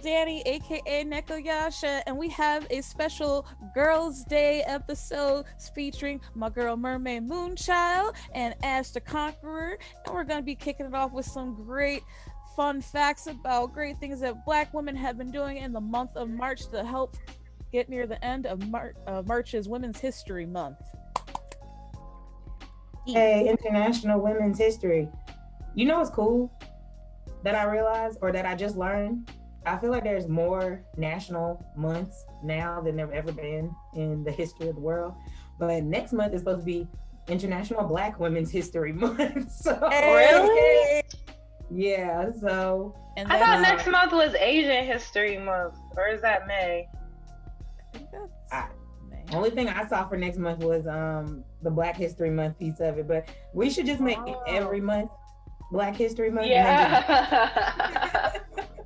Danny, aka Neko Yasha, and we have a special Girls' Day episode featuring my girl Mermaid Moonchild and Ash the Conqueror. And we're gonna be kicking it off with some great fun facts about great things that black women have been doing in the month of March to help get near the end of Mar- uh, March's Women's History Month. Hey, International Women's History. You know what's cool that I realized or that I just learned? I feel like there's more national months now than there ever been in the history of the world. But next month is supposed to be International Black Women's History Month. So Really? yeah, so And I thought uh, next month was Asian History Month, or is that May? I think that's I- May. only thing I saw for next month was um the Black History Month piece of it. But we should just make it Oh. every month Black History Month. and just- Yeah.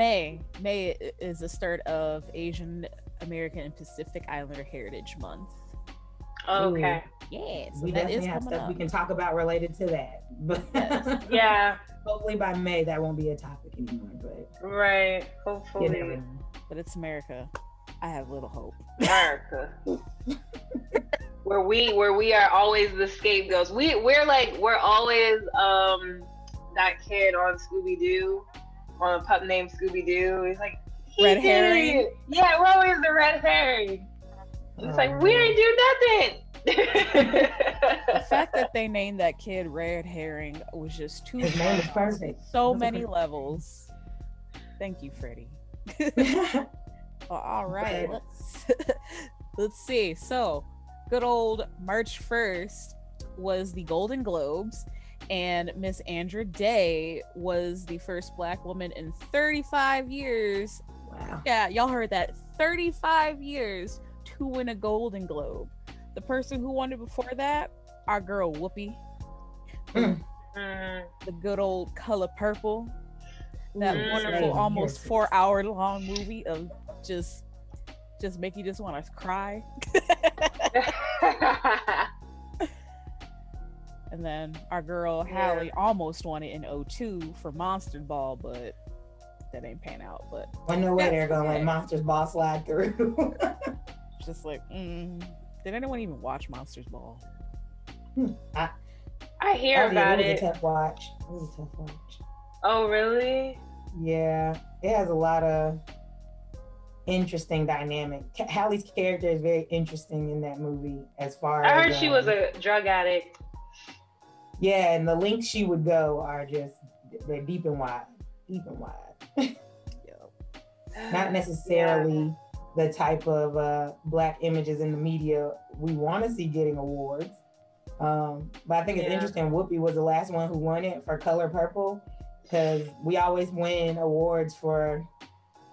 May. May is the start of Asian American and Pacific Islander Heritage Month. okay. Yeah, so we that definitely have coming stuff we can talk about related to that. But Yes. Yeah. hopefully by May that won't be a topic anymore. But Right. Hopefully. never know. But it's America. I have little hope. America. where we where we are always the scapegoats. We we're like we're always um that kid on Scooby Doo, on a pup named Scooby Doo. He's like he Red herring? it. Yeah, we're always the red herring. It's Oh, like we man. didn't do nothing. The fact that they named that kid Red Herring was just too His name is perfect. So That's many okay. levels. Thank you, Freddie. Well, all right, But- let's let's see. So, good old March first was the Golden Globes, and Miss Andra Day was the first Black woman in 35 years. wow. Yeah, y'all heard that. 35 years to win a Golden Globe. The person who won it before that, our girl Whoopi, Mm. Mm, the good old Color Purple. That Mm. wonderful, almost four hour long movie of just just make you just want to cry. And then our girl Yeah. Halle almost won it in 02 for Monster Ball, but that ain't pan out. But I know where they're gonna let Monster's Ball slide through. just like, mm, did anyone even watch Monster's Ball? I hear I did. about it was it. a tough watch. It was a tough watch. Oh, really? Yeah, it has a lot of interesting dynamic. Halle's character is very interesting in that movie. As far I as heard she was um, a drug addict. Yeah, and the links she would go are just they're deep and wide, deep and wide. Not necessarily the type of uh, black images in the media we want to see getting awards. Um, but I think it's Yeah. interesting. Whoopi was the last one who won it for Color Purple because we always win awards for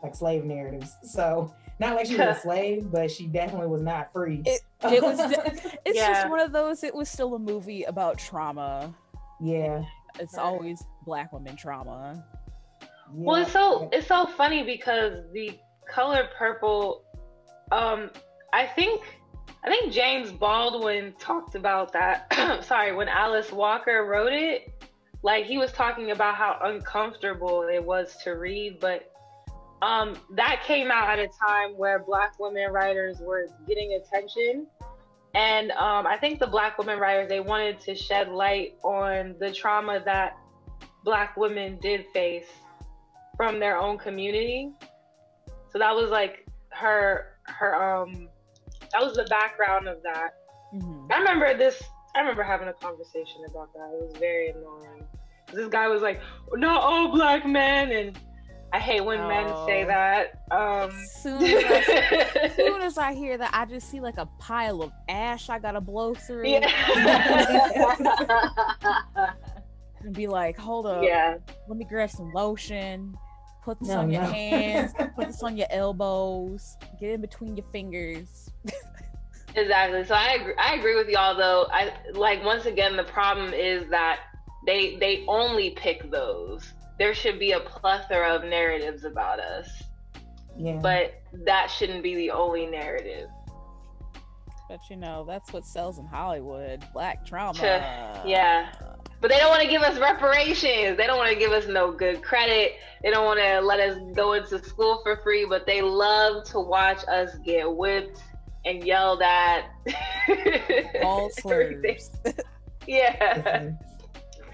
like slave narratives. So not like she was a slave, but she definitely was not free. It- it was It's Yeah. just one of those. It was still a movie about trauma. yeah. It's Right. always black women trauma. Well, it's so it's so funny because the color purple. Um, I think I think James Baldwin talked about that. Sorry, when Alice Walker wrote it, like he was talking about how uncomfortable it was to read, but um, that came out at a time where Black women writers were getting attention. And um, I think the Black women writers they wanted to shed light on the trauma that Black women did face from their own community. So that was like her her um that was the background of that. Mhm. I remember this I remember having a conversation about that. It was very annoying. This guy was like, "Not all black men," and I hate when men say Oh. that. Um, Soon as, I, soon as I hear that, I just see like a pile of ash I gotta blow through yeah. and be like, hold up, yeah. let me grab some lotion, put this No, on your no. hands, put this on your elbows, get in between your fingers. Exactly. So I agree, I agree with y'all though. I like once again the problem is that they they only pick those. There should be a plethora of narratives about us, yeah. but that shouldn't be the only narrative. But you know, that's what sells in Hollywood. Black trauma. Yeah. but they don't want to give us reparations. They don't want to give us no good credit. They don't want to let us go into school for free, but they love to watch us get whipped and yelled at. All slurs. yeah. Mm-hmm.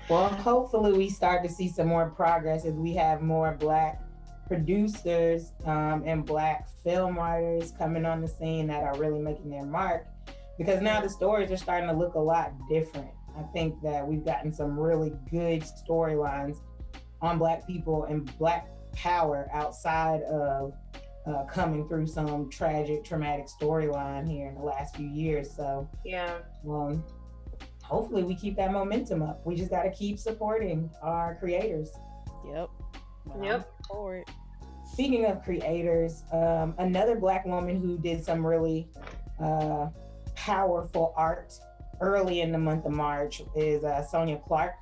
Well, hopefully we start to see some more progress as we have more black producers um, and black film writers coming on the scene that are really making their mark because now the stories are starting to look a lot different. I think that we've gotten some really good storylines on black people and black power outside of uh, coming through some tragic, traumatic storyline here in the last few years. So yeah, um, hopefully we keep that momentum up. We just got to keep supporting our creators. Yep. Well, yep. Forward. Speaking of creators, um, another black woman who did some really uh, powerful art early in the month of March is uh, Sonya Clark.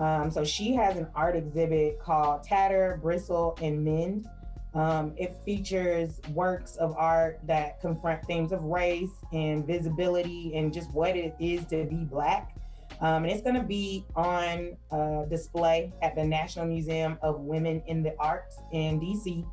Um, so she has an art exhibit called Tatter, Bristle, and Mend. Um, it features works of art that confront themes of race and visibility and just what it is to be Black. Um, and it's going to be on uh, display at the National Museum of Women in the Arts in DC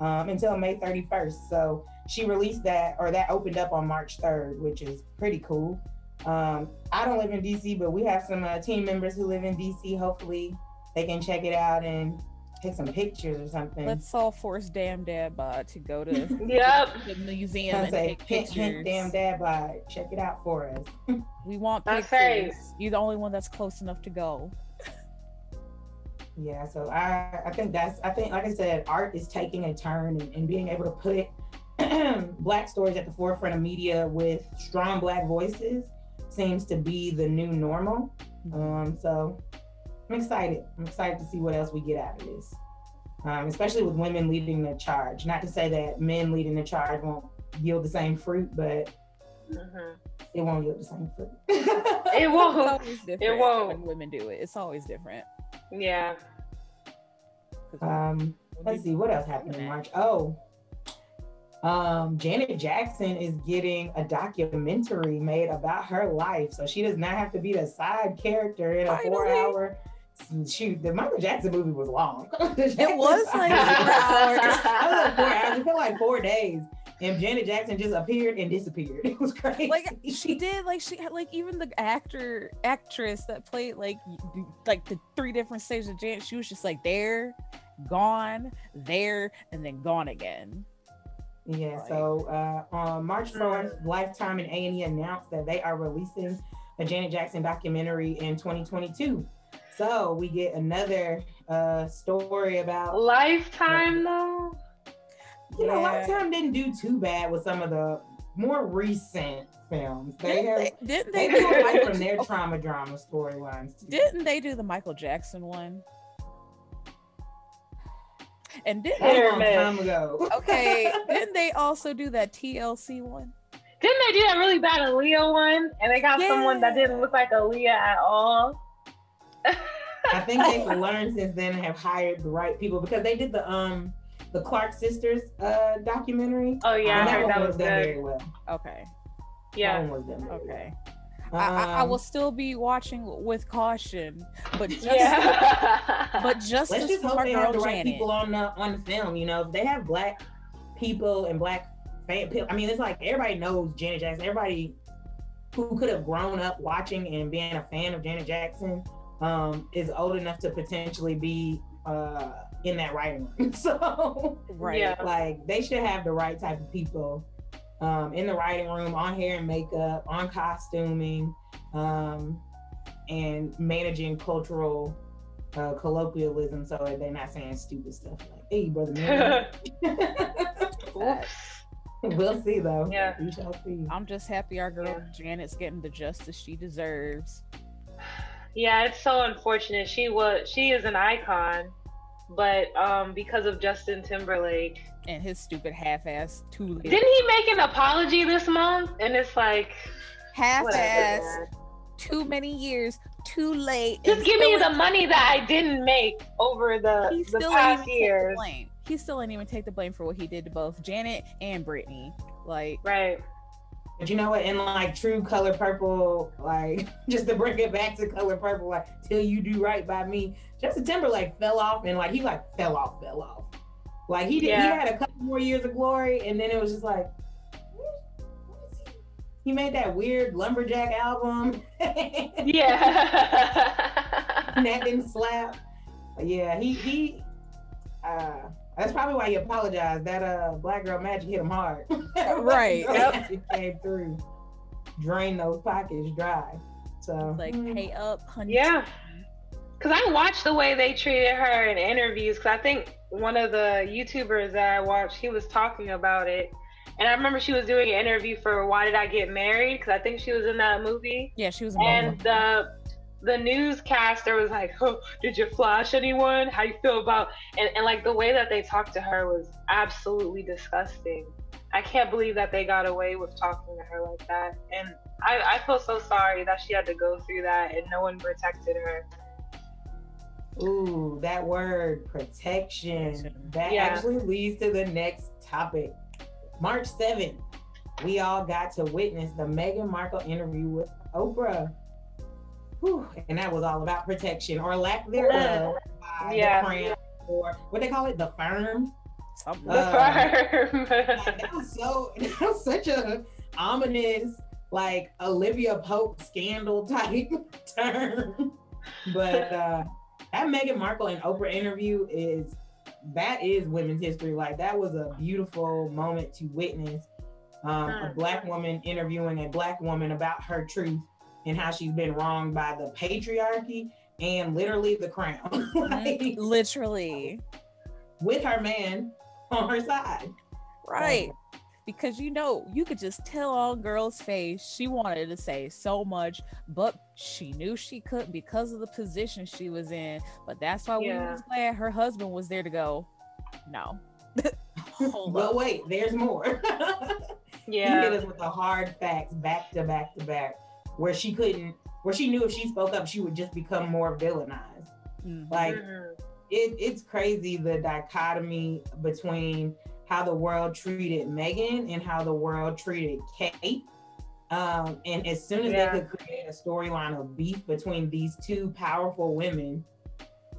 um, until May 31st. So she released that, or that opened up on March 3rd, which is pretty cool. Um, I don't live in DC, but we have some uh, team members who live in DC. Hopefully, they can check it out and take some pictures or something. Let's all force Damn Dad Bod to go to yep. the museum and say, take pictures. Hint, Damn Dad Bod, check it out for us. we want pictures. You're the only one that's close enough to go. yeah, so I I think that's I think like I said, art is taking a turn and, and being able to put black stories at the forefront of media with strong black voices seems to be the new normal. Mm-hmm. Um, so I'm excited. I'm excited to see what else we get out of this, um, especially with women leading the charge. Not to say that men leading the charge won't yield the same fruit, but mm-hmm. it won't yield the same fruit. it won't. It won't. When women do it, it's always different. Yeah. Um, let's see what else happened in March. Oh, um, Janet Jackson is getting a documentary made about her life. So she does not have to be the side character in a four hour shoot. The Michael Jackson movie was long. it was like four hours. was like four hours. It felt like four days. And Janet Jackson just appeared and disappeared. It was crazy. Like she did, like she like even the actor actress that played like like the three different stages of Janet, she was just like there, gone, there, and then gone again. Yeah, right. so uh, on March 4th, mm. Lifetime and A&E announced that they are releasing a Janet Jackson documentary in 2022. So we get another uh, story about Lifetime, though. You yeah. know, Lifetime didn't do too bad with some of the more recent films. They didn't have, they, didn't they, they do away from their trauma drama storylines. Didn't they do the Michael Jackson one? And didn't they, long time ago. okay, didn't they also do that TLC one? Didn't they do that really bad Aaliyah one? And they got yeah. someone that didn't look like Aaliyah at all. I think they've learned since then and have hired the right people because they did the um the Clark sisters uh documentary. Oh yeah, I heard that was, was done very well. Okay. Yeah. That one was done okay. Well. I, I, will um, still be watching with caution, but just, yeah. but just let's just hope they have the right Janet. people on the on the film. You know, if they have black people and black fan, I mean, it's like everybody knows Janet Jackson. Everybody who could have grown up watching and being a fan of Janet Jackson um, is old enough to potentially be uh, in that writing room. so, right, yeah. like they should have the right type of people um, in the writing room, on hair and makeup, on costuming, um, and managing cultural uh, colloquialism so they're not saying stupid stuff like, hey, brother. Man. we'll see though. Yeah. We shall see. I'm just happy our girl yeah. Janet's getting the justice she deserves. Yeah, it's so unfortunate. She was she is an icon, but um because of Justin Timberlake, and his stupid half-ass too late. Didn't he make an apology this month? And it's like half-ass, too many years, too late. Just give me the money that I didn't make over the, the past years. The he still didn't even take the blame for what he did to both Janet and Britney. Like right. But you know what? In like true color purple, like just to bring it back to color purple, like till you do right by me. Justin Timberlake fell off and like he like fell off, fell off. Like he did, yeah. he had a couple more years of glory, and then it was just like he made that weird lumberjack album. yeah, that didn't slap. But yeah, he he. Uh, that's probably why he apologized. That uh, black girl magic hit him hard. right. yep. It came through, drain those pockets dry. So like mm. pay up, honey. Yeah. Cause I watched the way they treated her in interviews. Cause I think one of the YouTubers that I watched, he was talking about it. And I remember she was doing an interview for Why Did I Get Married? Because I think she was in that movie. Yeah, she was. and the the newscaster was like, "Oh, did you flash anyone? How you feel about?" And and like the way that they talked to her was absolutely disgusting. I can't believe that they got away with talking to her like that. And I, I feel so sorry that she had to go through that and no one protected her. Ooh, that word protection. That yeah. actually leads to the next topic. March 7th, we all got to witness the Meghan Markle interview with Oprah. Whew, and that was all about protection or lack thereof by yeah. the crown or what they call it, the firm. The uh, firm. that was so that was such a ominous, like Olivia Pope scandal type term. But uh that Meghan Markle and Oprah interview is that is women's history. Like that was a beautiful moment to witness um, a mm. black woman interviewing a black woman about her truth and how she's been wronged by the patriarchy and literally the crown. like, literally. With her man on her side. Right. Um, because you know you could just tell on girl's face she wanted to say so much but she knew she couldn't because of the position she was in but that's why yeah. we was glad her husband was there to go no well wait there's more yeah he hit us with the hard facts back to back to back where she couldn't where she knew if she spoke up she would just become more villainized mm-hmm. like it, it's crazy the dichotomy between how the world treated Meghan and how the world treated Kate. Um, and as soon as yeah. they could create a storyline of beef between these two powerful women,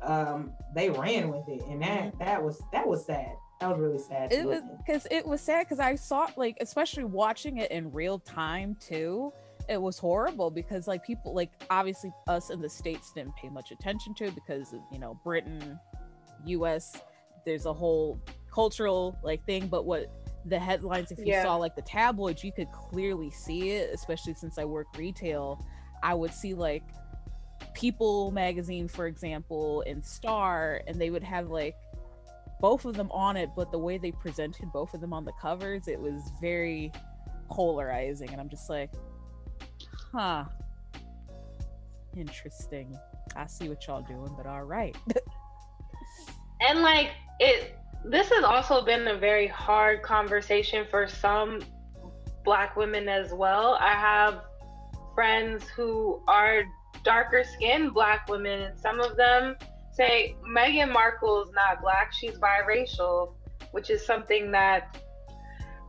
um, they ran with it, and that mm-hmm. that was that was sad. That was really sad. It was because it was sad because I saw like especially watching it in real time too. It was horrible because like people like obviously us in the states didn't pay much attention to it because of, you know Britain, U.S. There's a whole cultural like thing but what the headlines if you yeah. saw like the tabloids you could clearly see it especially since i work retail i would see like people magazine for example and star and they would have like both of them on it but the way they presented both of them on the covers it was very polarizing and i'm just like huh. Interesting. I see what y'all doing but all right. And like it this has also been a very hard conversation for some black women as well. I have friends who are darker skinned black women, and some of them say Meghan Markle is not black, she's biracial, which is something that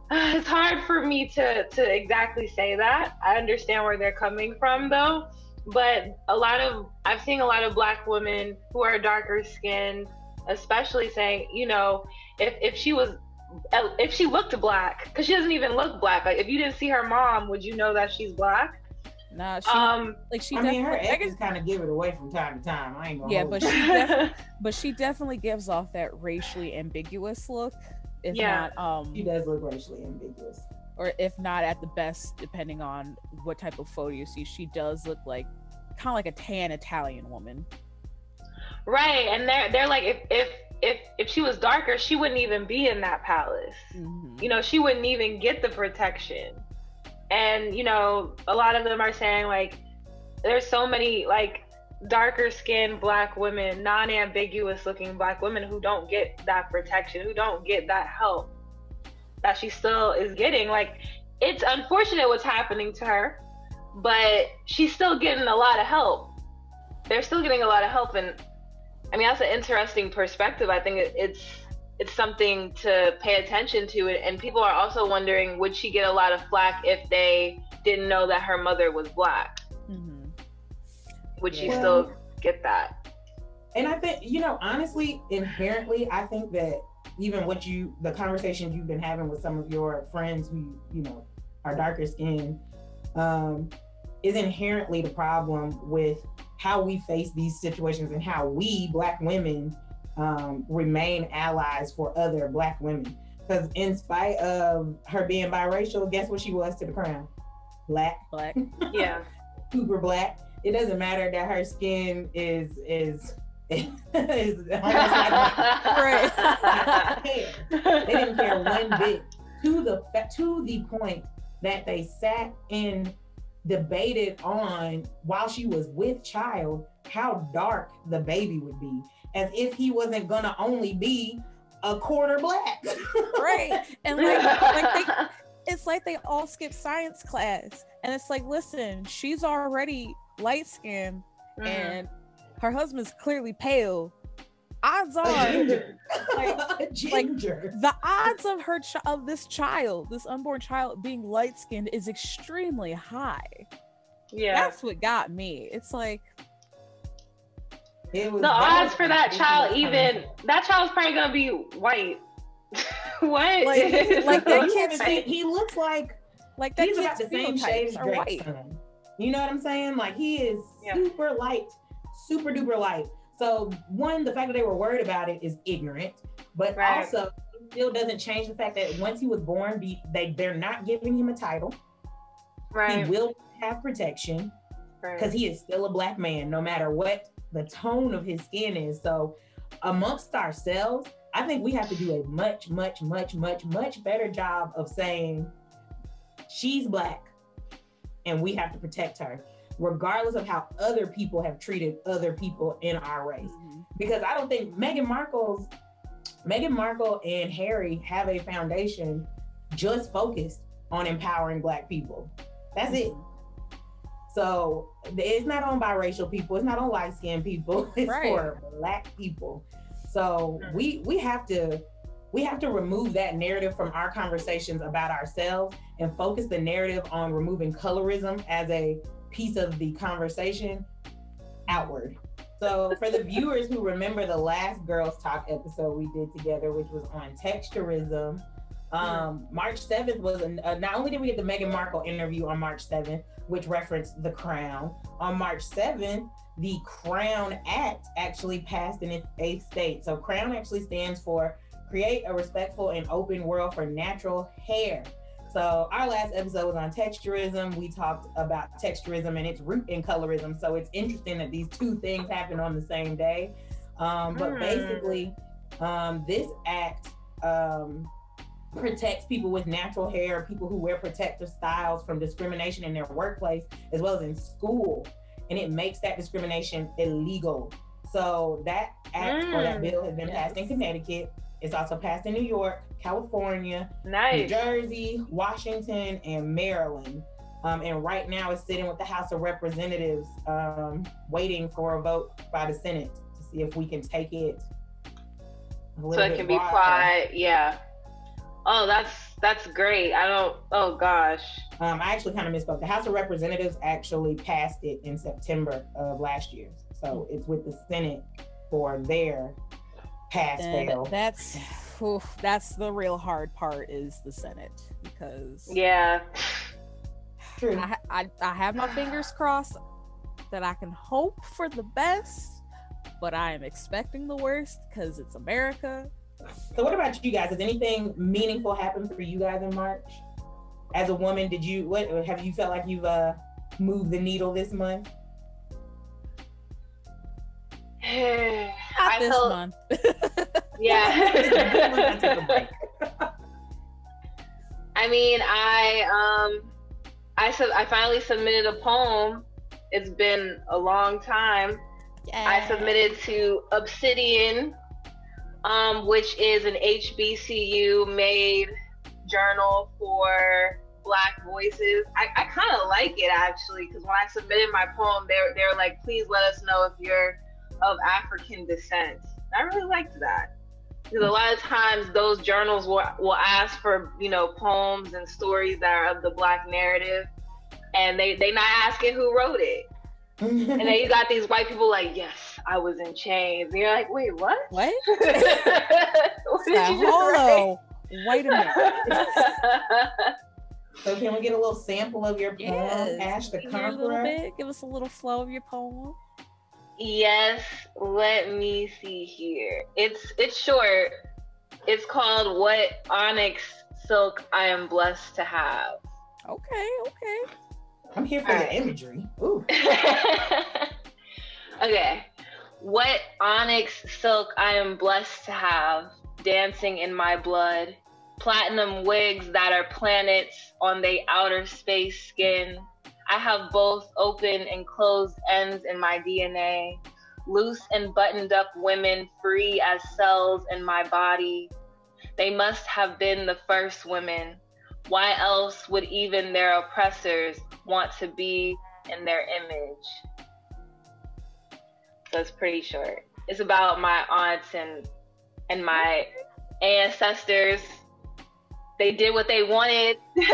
it's hard for me to, to exactly say that. I understand where they're coming from though. But a lot of, I've seen a lot of black women who are darker skinned especially saying, you know, if if she was if she looked black, because she doesn't even look black. Like if you didn't see her mom, would you know that she's black? Nah, she, um, like she. I mean, her exes kind of give it away from time to time. I ain't gonna. Yeah, but she, but she definitely gives off that racially ambiguous look. If yeah. not, um, she does look racially ambiguous. Or if not, at the best, depending on what type of photo you see, she does look like kind of like a tan Italian woman. Right, and they're they're like if if if if she was darker, she wouldn't even be in that palace. Mm-hmm. You know, she wouldn't even get the protection. And you know, a lot of them are saying like there's so many like darker skinned black women, non-ambiguous looking black women who don't get that protection, who don't get that help that she still is getting. Like it's unfortunate what's happening to her, but she's still getting a lot of help. They're still getting a lot of help and I mean, that's an interesting perspective. I think it's it's something to pay attention to. And people are also wondering would she get a lot of flack if they didn't know that her mother was black? Would she still get that? And I think, you know, honestly, inherently, I think that even what you, the conversations you've been having with some of your friends who, you know, are darker skinned, um, is inherently the problem with how we face these situations and how we, Black women, um, remain allies for other Black women. Because in spite of her being biracial, guess what she was to the crown? Black. Black. Yeah. Super black. It doesn't matter that her skin is is is they didn't care one bit to the to the point that they sat and debated on while she was with child how dark the baby would be as if he wasn't gonna only be a quarter black. right. And like, like they, it's like they all skip science class. And it's like, listen, she's already light skinned mm. and her husband's clearly pale. Odds are, like, like, the odds of her ch- of this child, this unborn child, being light skinned is extremely high. Yeah, that's what got me. It's like it was the odds for that child, even that child's probably gonna be white. what? Like, like that kid, see, he looks like like that he's about the same shade as Drake's son. You know what I'm saying? Like he is yeah. super light, super duper light. So one, the fact that they were worried about it is ignorant, but right. also it still doesn't change the fact that once he was born, they they're not giving him a title. Right. He will have protection because right. he is still a black man, no matter what the tone of his skin is. So amongst ourselves, I think we have to do a much, much, much, much, much better job of saying she's black and we have to protect her, regardless of how other people have treated other people in our race. Mm-hmm. Because I don't think Meghan Markle's Meghan Markle and Harry have a foundation just focused on empowering black people. That's mm-hmm. it. So it's not on biracial people. It's not on light skinned people. It's right. for black people. So we we have to we have to remove that narrative from our conversations about ourselves and focus the narrative on removing colorism as a piece of the conversation outward. So for the viewers who remember the last Girls Talk episode we did together, which was on texturism, um, March 7th was uh, not only did we get the Meghan Markle interview on March 7th, which referenced the crown. On March 7th, the Crown Act actually passed in its eighth state. So, Crown actually stands for Create a Respectful and Open World for Natural Hair. So, our last episode was on texturism. We talked about texturism and its root in colorism. So, it's interesting that these two things happen on the same day. Um, but mm. basically, um, this act um, protects people with natural hair, people who wear protective styles from discrimination in their workplace as well as in school. And it makes that discrimination illegal. So that act mm, or that mm. bill has been yes. passed in Connecticut. It's also passed in New York, California, nice. New Jersey, Washington, and Maryland. Um, and right now it's sitting with the House of Representatives, um, waiting for a vote by the Senate to see if we can take it. so it can be applied, yeah. Oh, that's that's great. I don't. Oh gosh. Um, I actually kind of misspoke. The House of Representatives actually passed it in September of last year, so it's with the Senate for their pass and fail. That's oof, that's the real hard part is the Senate because yeah, true. I, I, I have my fingers crossed that I can hope for the best, but I am expecting the worst because it's America so, what about you guys? Has anything meaningful happened for you guys in March? As a woman, did you what have you felt like you've uh, moved the needle this month? Not this felt, month. yeah. I mean, I um, I sub- I finally submitted a poem. It's been a long time. Yeah. I submitted to Obsidian um, which is an HBCU made journal for Black voices. I, I kind of like it actually because when I submitted my poem, they're they're like, please let us know if you're of African descent. I really liked that. Because a lot of times those journals will, will ask for, you know, poems and stories that are of the black narrative. And they, they not asking who wrote it. and then you got these white people like, yes, I was in chains. And you're like, wait, what? What? what did you just Hello. Wait a minute. so can we get a little sample of your poem, Yes. Ash the Can a little Conqueror? bit? Give us a little flow of your poem. Yes, let me see here. It's it's short. It's called What Onyx Silk I Am Blessed to Have. Okay, okay. I'm here for Alright. the imagery. Ooh. okay. What onyx silk I am blessed to have dancing in my blood. Platinum wigs that are planets on the outer space skin. I have both open and closed ends in my DNA. Loose and buttoned up women free as cells in my body. They must have been the first women. Why else would even their oppressors want to be in their image? So it's pretty short. It's about my aunts and and my ancestors. They did what they wanted.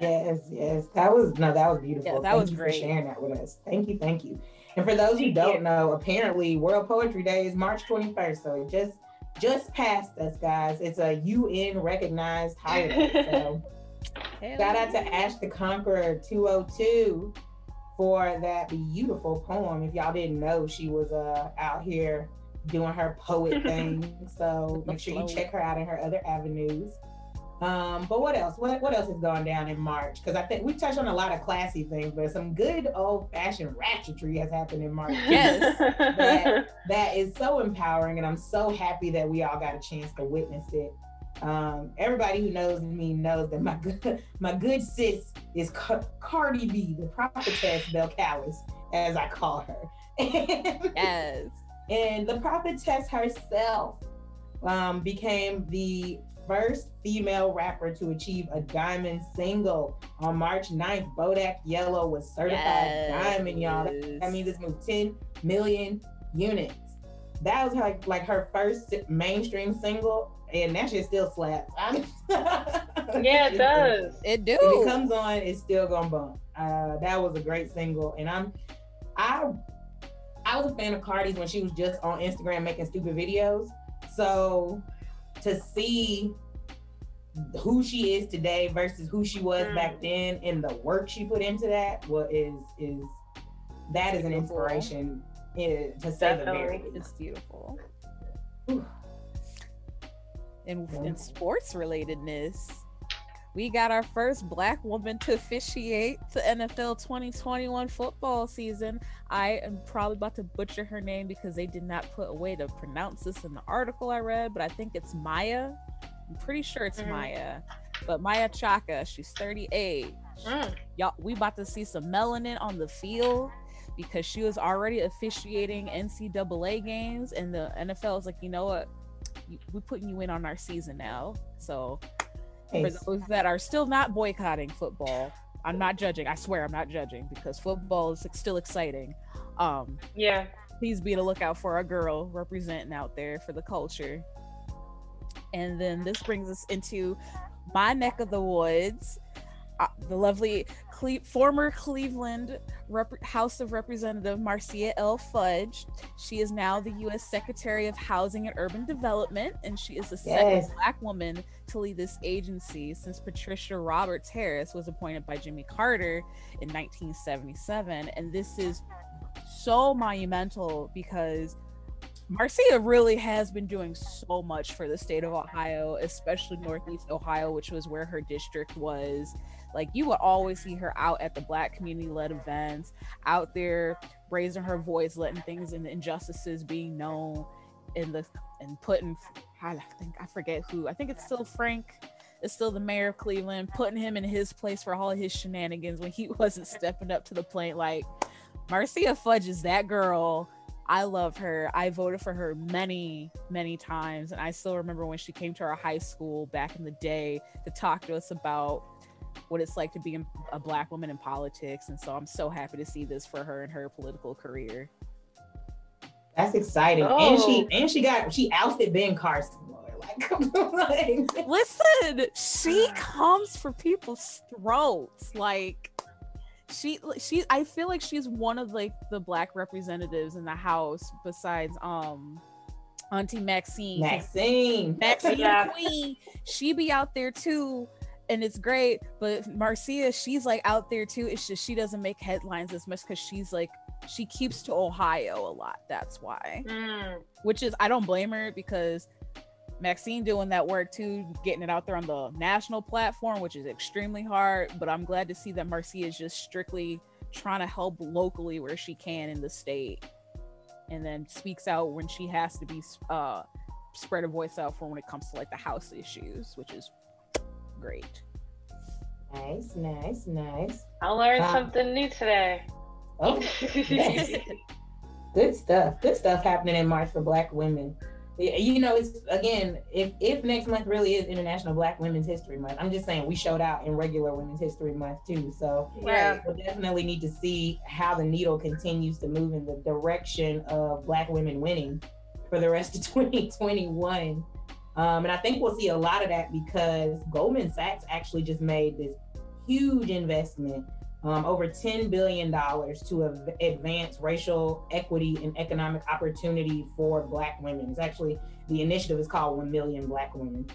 Yes, yes. That was no, that was beautiful. Yeah, that thank was you great. for sharing that with us. Thank you, thank you. And for those who don't know, apparently World Poetry Day is March 21st. So it just just passed us, guys. It's a UN recognized holiday. So shout out to. Ash the Conqueror 202 for that beautiful poem. If y'all didn't know, she was uh out here doing her poet thing. So make sure you check her out in her other avenues. Um, but what else? What what else has gone down in March? Because I think we touched on a lot of classy things, but some good old fashioned ratchetry has happened in March. Yes. that that is so empowering, and I'm so happy that we all got a chance to witness it. Um, everybody who knows me knows that my good my good sis is Ca- Cardi B, the prophetess Belcalis, as I call her. Yes. And the prophetess herself um, became the first female rapper to achieve a diamond single on March 9th. Bodak Yellow was certified diamond, y'all. That, that means it's moved 10 million units. That was like like her first mainstream single, and that shit still slaps. yeah, it does. It do. If it comes on, it's still gonna bump. Uh, that was a great single, and I'm, I, I was a fan of Cardi's when she was just on Instagram making stupid videos. So, to see who she is today versus who she was Mm. back then, and the work she put into that, well, is is that is an Beautiful. inspiration, eh, to say the very It's beautiful. Whew. In, in sports relatedness, we got our first black woman to officiate the NFL 2021 football season. I am probably about to butcher her name because they did not put a way to pronounce this in the article I read, but I think it's Maia. I'm pretty sure it's Mhm. Maia. But Maia Chaka, she's 38. Mm. y'all we about to see some melanin on the field because she was already officiating NCAA games and the NFL is like, you know what, we're putting you in on our season now. So for those that are still not boycotting football, I'm not judging. I swear I'm not judging because football is still exciting. Um, Yeah. please be the lookout for a girl representing out there for the culture. And then this brings us into my neck of the woods, uh, the lovely Cle- former Cleveland Rep- House of Representative Marcia L. Fudge. She is now the U.S. Secretary of Housing and Urban Development, and she is the second Black woman to lead this agency since Patricia Roberts Harris was appointed by Jimmy Carter in 1977. And this is so monumental because Marcia really has been doing so much for the state of Ohio, especially Northeast Ohio, which was where her district was. Like you would always see her out at the Black community-led events, out there raising her voice, letting things and injustices being known, in the and putting. I think I forget who. I think it's still Frank. Is still the mayor of Cleveland, putting him in his place for all his shenanigans when he wasn't stepping up to the plate. Like Marcia Fudge is that girl. I love her. I voted for her many, many times. And I still remember when she came to our high school back in the day to talk to us about what it's like to be a black woman in politics. And so I'm so happy to see this for her in her political career. That's exciting. Oh. And she and she got she ousted Ben Carson. Like, Listen, she comes for people's throats. Like she she I feel like she's one of like the black representatives in the house besides um Auntie Maxine. Maxine. Maxine yeah. Queen. She be out there too. And it's great, but Marcia, she's like out there too. It's just she doesn't make headlines as much because she's like she keeps to Ohio a lot. That's why. Mm. Which is I don't blame her because Maxine doing that work too, getting it out there on the national platform, which is extremely hard. But I'm glad to see that Marcia is just strictly trying to help locally where she can in the state, and then speaks out when she has to be uh, spread a voice out for when it comes to like the house issues, which is great. Nice, nice, nice. I learned um, something new today. Oh, good stuff. Good stuff happening in March for Black women you know, it's again, if if next month really is International Black Women's History Month, I'm just saying we showed out in regular Women's History Month too. So yeah. we'll definitely need to see how the needle continues to move in the direction of Black women winning for the rest of 2021. Um, and I think we'll see a lot of that because Goldman Sachs actually just made this huge investment um, over $10 billion to av- advance racial equity and economic opportunity for Black women. It's actually, the initiative is called 1 Million Black Women.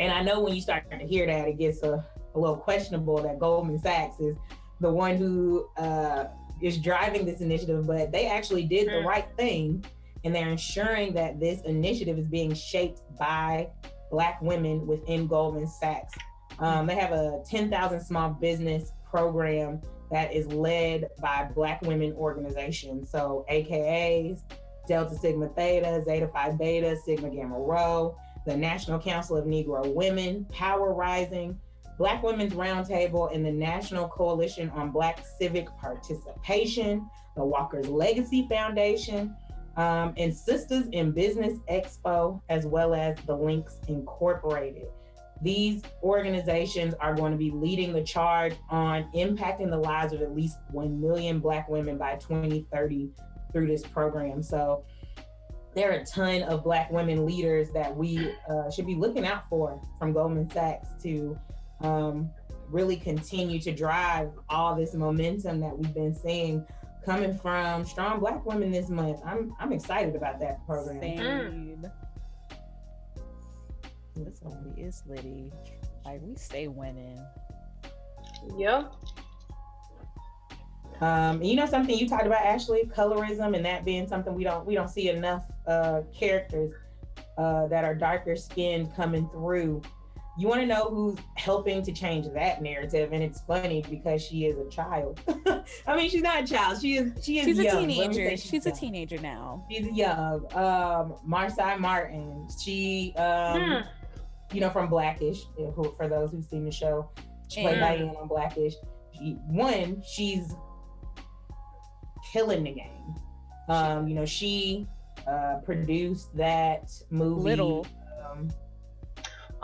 And I know when you start to hear that, it gets a, a little questionable that Goldman Sachs is the one who uh, is driving this initiative, but they actually did the mm. right thing. And they're ensuring that this initiative is being shaped by Black women within Goldman Sachs. Um, they have a 10,000 small business program that is led by Black women organizations. So, AKAs, Delta Sigma Theta, Zeta Phi Beta, Sigma Gamma Rho, the National Council of Negro Women, Power Rising, Black Women's Roundtable, and the National Coalition on Black Civic Participation, the Walker's Legacy Foundation, um, and Sisters in Business Expo, as well as the Links Incorporated. These organizations are going to be leading the charge on impacting the lives of at least 1 million Black women by 2030 through this program. So there are a ton of Black women leaders that we uh, should be looking out for from Goldman Sachs to um, really continue to drive all this momentum that we've been seeing coming from strong Black women this month. I'm I'm excited about that program. Same. This one is Liddy. Like we stay winning. Yep. Um, you know something you talked about, Ashley, colorism, and that being something we don't we don't see enough uh, characters uh, that are darker skinned coming through. You want to know who's helping to change that narrative, and it's funny because she is a child. I mean, she's not a child. She is. She is. She's young. a teenager. She's, she's a teenager now. She's young. Um, Marsai Martin. She um, hmm you know, from Blackish. Who, for those who've seen the show, she played Diane on Blackish. She, one, she's killing the game. Um, you know, she uh, produced that movie. Little. Um,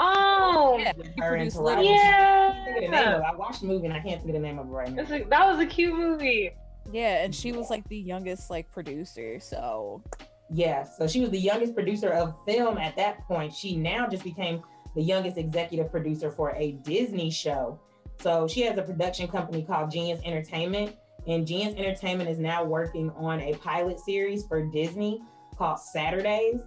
Oh, oh, yeah, produced Little. Yeah. I, I watched the movie and I can't think of the name of it right now. A, that was a cute movie. Yeah, and she was like the youngest like producer, so yeah, so she was the youngest producer of film at that point. She now just became the youngest executive producer for a Disney show. So she has a production company called Genius Entertainment. And Genius Entertainment is now working on a pilot series for Disney called Saturdays.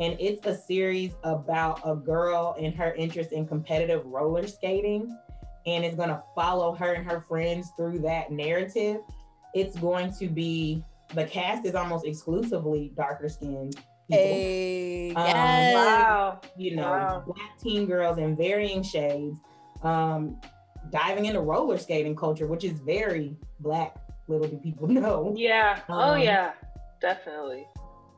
And it's a series about a girl and her interest in competitive roller skating. And it's going to follow her and her friends through that narrative. It's going to be the cast is almost exclusively darker skinned Hey, um, yes. Wow. You know, wow. black teen girls in varying shades, um, diving into roller skating culture, which is very black. Little do people know. Yeah. Oh, um, oh yeah. Definitely.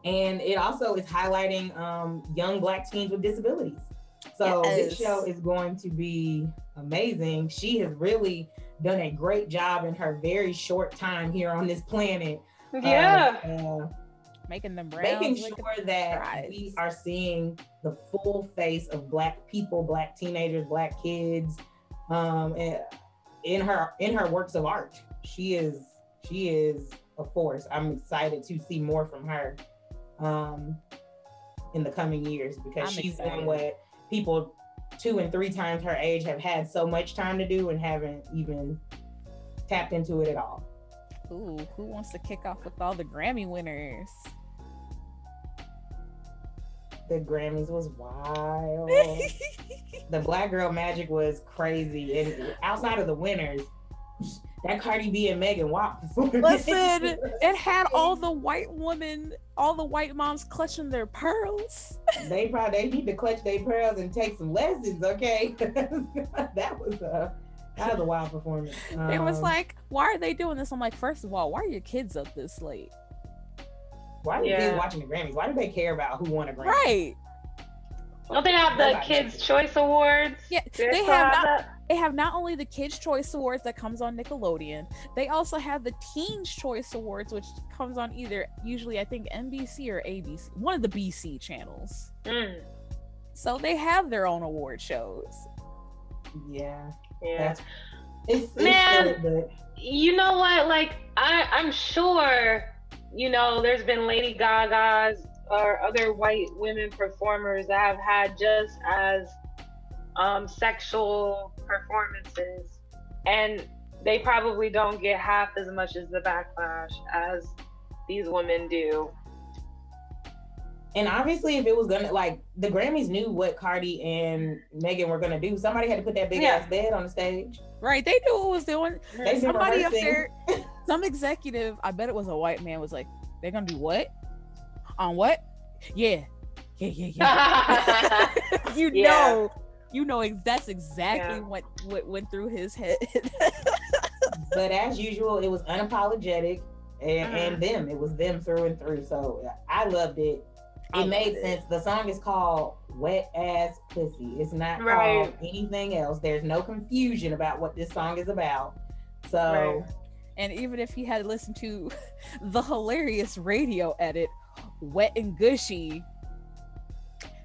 And it also is highlighting um, young black teens with disabilities. So yes. this show is going to be amazing. She has really done a great job in her very short time here on this planet. Yeah. Uh, making them making sure that we are seeing the full face of black people black teenagers black kids um in her in her works of art she is she is a force i'm excited to see more from her um, in the coming years because I'm she's excited. doing what people two and three times her age have had so much time to do and haven't even tapped into it at all. Ooh, who wants to kick off with all the Grammy winners? The Grammys was wild. the Black Girl Magic was crazy, and outside of the winners, that Cardi B and Megan WAP performance. Listen, it had all the white women, all the white moms clutching their pearls. they probably they need to clutch their pearls and take some lessons, okay? that was a that was a wild performance. It was Um, like, why are they doing this? I'm like, first of all, why are your kids up this late? why are the Yeah. kids watching the Grammys? Why do they care about who won a Grammy? Right. Don't they have the Nobody Kids' Choice Awards? Yeah, they have not that? They have not only the Kids Choice Awards that comes on Nickelodeon, they also have the Teens Choice Awards, which comes on either usually I think NBC or ABC, one of the BC channels. Mm, So they have their own award shows. Yeah, yeah. it's, it's Man. good, but You know what? Like I, I'm sure you know there's been Lady Gaga's or other white women performers that have had just as um, sexual performances, and they probably don't get half as much as the backlash as these women do. And obviously, if it was gonna like the Grammys knew what Cardi and Megan were gonna do, somebody had to put that big Yeah. ass bed on the stage. Right? They knew what was doing. They've Somebody up there, some executive, I bet it was a white man, was like, "They're gonna do what? On what? Yeah, yeah, yeah, yeah." you Yeah. know, you know, that's exactly Yeah. what what went through his head. But as usual, it was unapologetic, and, Mhm. and them, it was them through and through. So I loved it. I It made loved it. sense. The song is called "Wet Ass Pussy." It's not Right. called anything else. There's no confusion about what this song is about. So Right. and even if he had listened to the hilarious radio edit, "Wet and Gushy,"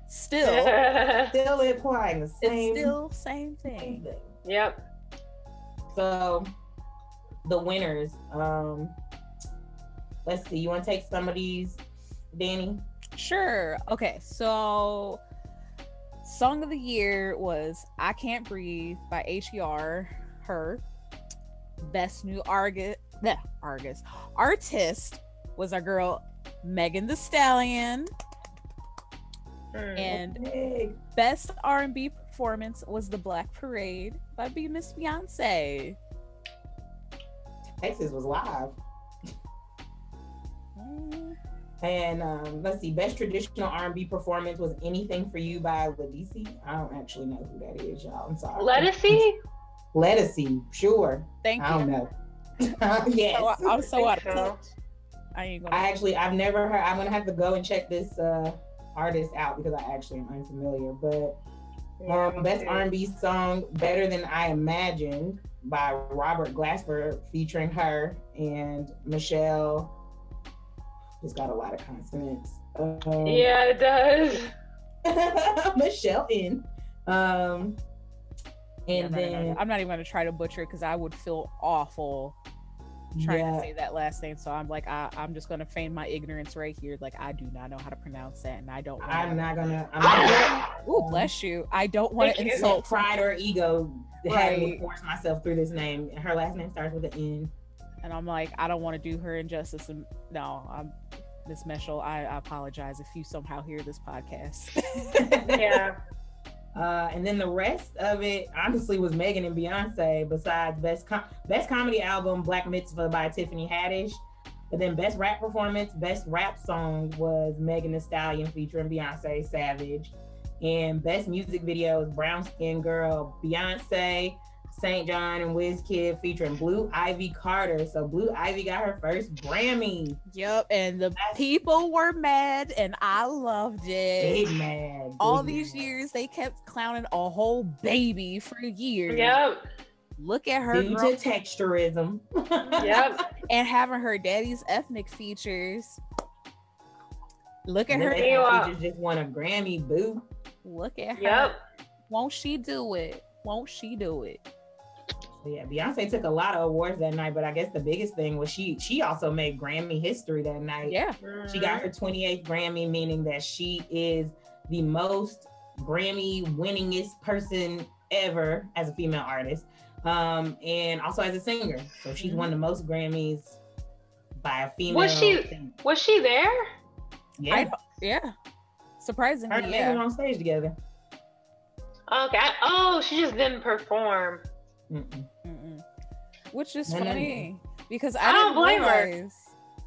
still, still implying the same. it's still same thing. same thing. thing. yep. So the winners. Um, let's see. You want to take some of these, Danny? Sure. Okay. So, song of the year was "I Can't Breathe" by H.E.R. Her. Best new Argus, the Argus artist was our girl Megan Thee Stallion, Mm. and Big. best R&B performance was "The Black Parade" by B Miss Beyonce. Texas was live. Mm, And um, let's see, best traditional R&B performance was "Anything for You" by Ledisi. I don't actually know who that is, y'all. I'm sorry. Lettucey? Lettucey, sure. Thank I don't you. know. yes. So, I'm so out of touch. I ain't gonna. I actually, I've never heard. I'm gonna have to go and check this uh, artist out because I actually am unfamiliar. But um, best R&B song, "Better Than I Imagined" by Robert Glasper, featuring H.E.R. and Meshell. It's got a lot of consonants. Um, Yeah, it does. Meshell in. Um, and I'm, not even, then I'm not even gonna try to butcher it because I would feel awful trying yeah, to say that last name. So I'm like, I, I'm just gonna feign my ignorance right here. Like I do not know how to pronounce that, and I don't. Wanna, I'm not gonna. I'm ah! not Ooh, bless you. I don't want to insult. pride or ego having to Right. force myself through this name. Her last name starts with an N. And I'm like, I don't want to do her injustice. And no, I'm Miss Meshell. I, I apologize if you somehow hear this podcast. Yeah. Uh, and then the rest of it honestly was Megan and Beyonce. Besides best com- best comedy album Black Mitzvah by Tiffany Haddish, but then best rap performance, best rap song was Megan Thee Stallion featuring Beyonce Savage, and best music video was Brown Skin Girl Beyonce. SAINt JHN and Wizkid featuring Blue Ivy Carter. So Blue Ivy got her first Grammy. yep. And the That's- people were mad, and I loved it. Big mad. All these mad. years, they kept clowning a whole baby for years. Yep. Look at her Due grow- to texturism. Yep. and having her daddy's ethnic features. Look at And her. then Hey, wow. just won a Grammy, boo. Look at her. Yep. Won't she do it? Won't she do it? Yeah, Beyonce took a lot of awards that night, but I guess the biggest thing was she she also made Grammy history that night. Yeah. She got her 28th Grammy, meaning that she is the most Grammy winningest person ever as a female artist. Um, and also as a singer. So she's won the most Grammys by a female. Was she singer. was she there? Yeah. I- Yeah. Surprisingly, her and yeah. Were on stage together. Okay. Oh, she just didn't perform. Mm-mm. Which is funny because I I, don't didn't blame her.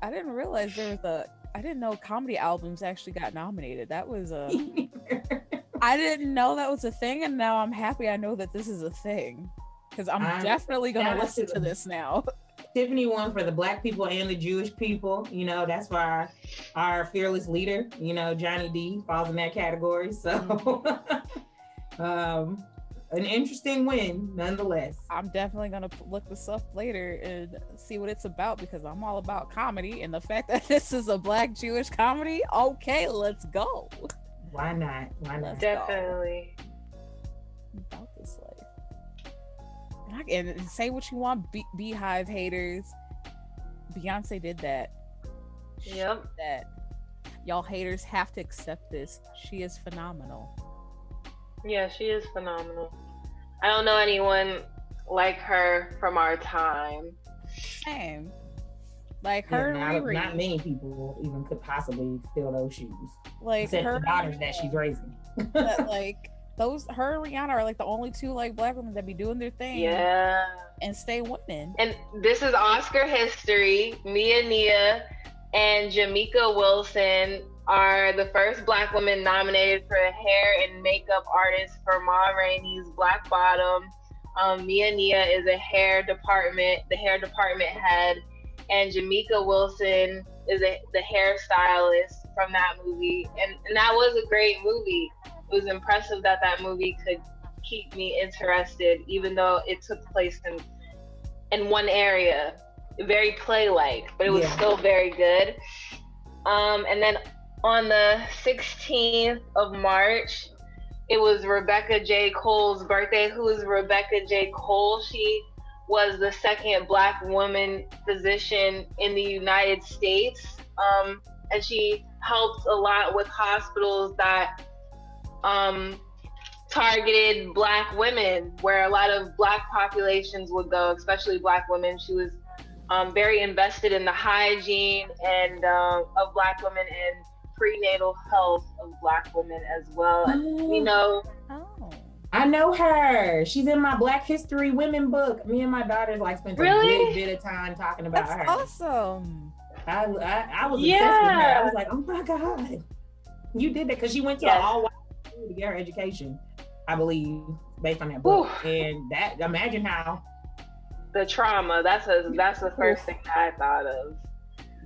I didn't realize there was a I didn't know comedy albums actually got nominated. That was a I didn't know that was a thing, and now I'm happy I know that this is a thing because I'm I'm definitely gonna jealous listen to this now. Tiffany won for the black people and the Jewish people. You know, that's why our, our fearless leader, you know, Johnny D falls in that category. So um an interesting win nonetheless. I'm definitely gonna look this up later and see what it's about because I'm all about comedy and the fact that this is a black Jewish comedy. Okay, let's go. Why not? Why not? Let's- Definitely. about this life. And, I, and say what you want, Be- BeyHive haters. Beyonce did that. Yep. did That y'all haters have to accept this. She is phenomenal. Yeah, she is phenomenal. I don't know anyone like her from our time. Same. Like her, and not, not many people even could possibly fill those shoes, like except her the daughters that she's raising. that, like those her and Rihanna are like the only two like black women that be doing their thing Yeah. and stay winning. And this is Oscar history. Mia Neal and Jamika Wilson are the first black women nominated for hair and makeup artist for Ma Rainey's Black Bottom. Um, Mia Neal is a hair department, the hair department head, and Jamika Wilson is a, the hairstylist from that movie. And, and that was a great movie. It was impressive that that movie could keep me interested, even though it took place in in one area, very play like, but it was Yeah. still very good. Um, and then on the 16th of March, it was Rebecca J. Cole's birthday. Who is Rebecca J. Cole? She was the second black woman physician in the United States. Um, and she helped a lot with hospitals that um, targeted black women where a lot of black populations would go especially black women she was um, very invested in the hygiene and uh, of black women and prenatal health of black women as well and, you oh. know Oh. I know her. She's in my Black History Women book. Me and my daughters like spent a Really? good bit of time talking about That's her. awesome. I, I, I was obsessed with her. I was like, oh my God. You did that because she went to Yes. all white school to get her education, I believe, based on that book. Whew. And that imagine how the trauma that's a, that's the first thing that i thought of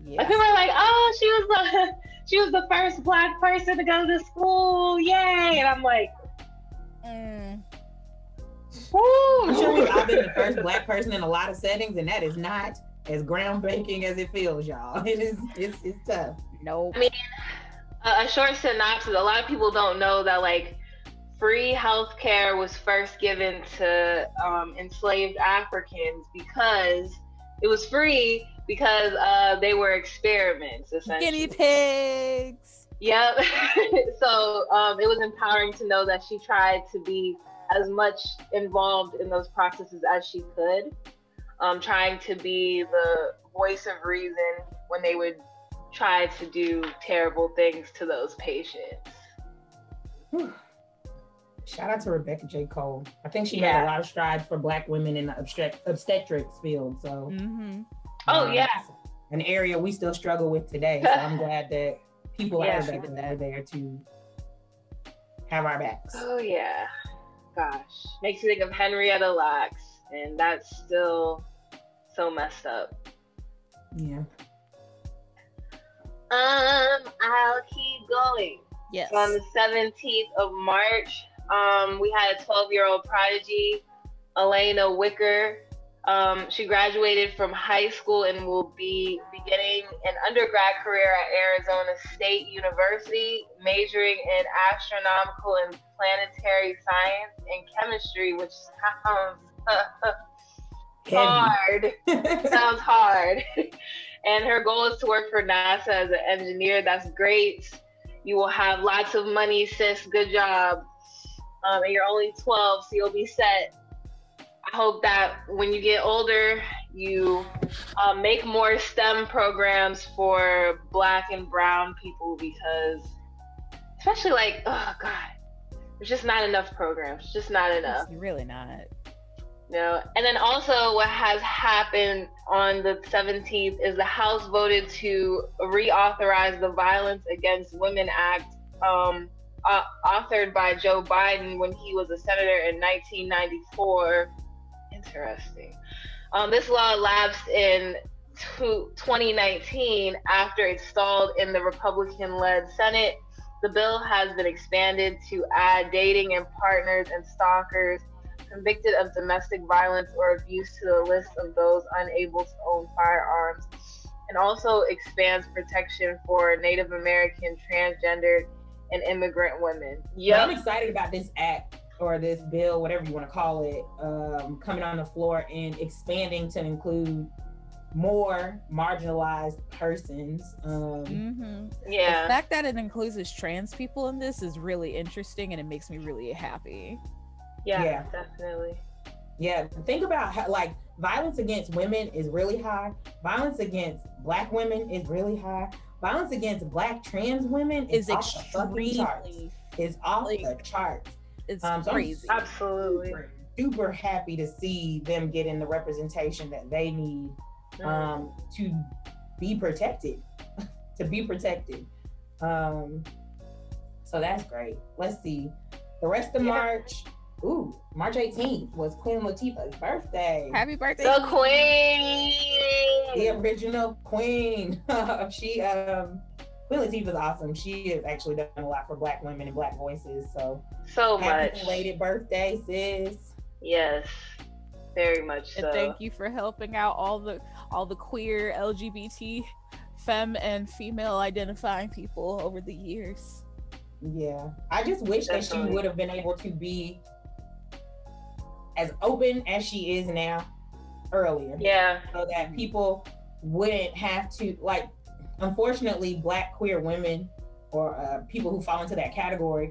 Yeah. like people are like oh she was the she was the first black person to go to school yay and i'm like Mm. whoo I'm sure we- I've been the first black person in a lot of settings, and that is not as groundbreaking as it feels, y'all. It is it's it's tough. Nope. a, a short synopsis a lot of people don't know that like free healthcare was first given to um, enslaved africans because it was free because uh, they were experiments essentially Guinea pigs. Yep. so um, it was empowering to know that she tried to be as much involved in those processes as she could, um, trying to be the voice of reason when they would try to do terrible things to those patients. Whew. Shout out to Rebecca J. Cole. I think she made a lot of strides for black women in the obstet- obstetrics field. So Mm-hmm. Oh, um, yeah. an area we still struggle with today. So I'm glad that people Yeah, like she Rebecca are there to have our backs. Oh, yeah. Gosh. Makes you think of Henrietta Lacks, and that's still so messed up. Yeah. Um, I'll keep going. Yes. on the 17th of March, um, we had a 12 year old prodigy, Alena Wicker. Um, she graduated from high school and will be beginning an undergrad career at Arizona State University, majoring in astronomical and planetary science and chemistry, which sounds hard. Sounds hard. and her goal is to work for NASA as an engineer. That's great. You will have lots of money, sis. Good job. Um, and you're only 12, so you'll be set. I hope that when you get older, you uh, make more STEM programs for Black and Brown people because, especially like, oh God, there's just not enough programs. Just not enough. It's really not. No. And then also, what has happened on the 17th is the House voted to reauthorize the Violence Against Women Act, um, uh, authored by Joe Biden when he was a senator in 1994. Interesting. Um, this law lapsed in 2019 after it stalled in the Republican led Senate. The bill has been expanded to add dating and partners and stalkers convicted of domestic violence or abuse to the list of those unable to own firearms, and also expands protection for Native American, transgendered, and immigrant women. Yeah, I'm excited about this act or this bill, whatever you want to call it, um, coming on the floor and expanding to include more marginalized persons. Um, Mm-hmm. Yeah. The fact that it includes trans people in this is really interesting and it makes me really happy. Yeah, Yeah. definitely. Yeah, think about how like violence against women is really high. Violence against black women is really high. Violence against black trans women is, Is off the charts. extremely Is off like, the charts. It's Um, so I'm crazy. Absolutely. super, super happy to see them getting the representation that they need Mm. um, to be protected. to be protected. Um, so that's great. Let's see. The rest of Yeah. March. Ooh, March 18th was Queen Latifah's birthday. Happy birthday. the Queen. the original queen. she um Queen is awesome. She has actually done a lot for black women and black voices. So So happy much. belated birthday, sis. Yes. Very much And so. thank you for helping out all the all the queer LGBT femme and female identifying people over the years. Yeah. I just wish that she would have been able to be as open as she is now earlier. Yeah. So that people wouldn't have to like unfortunately black queer women or uh, people who fall into that category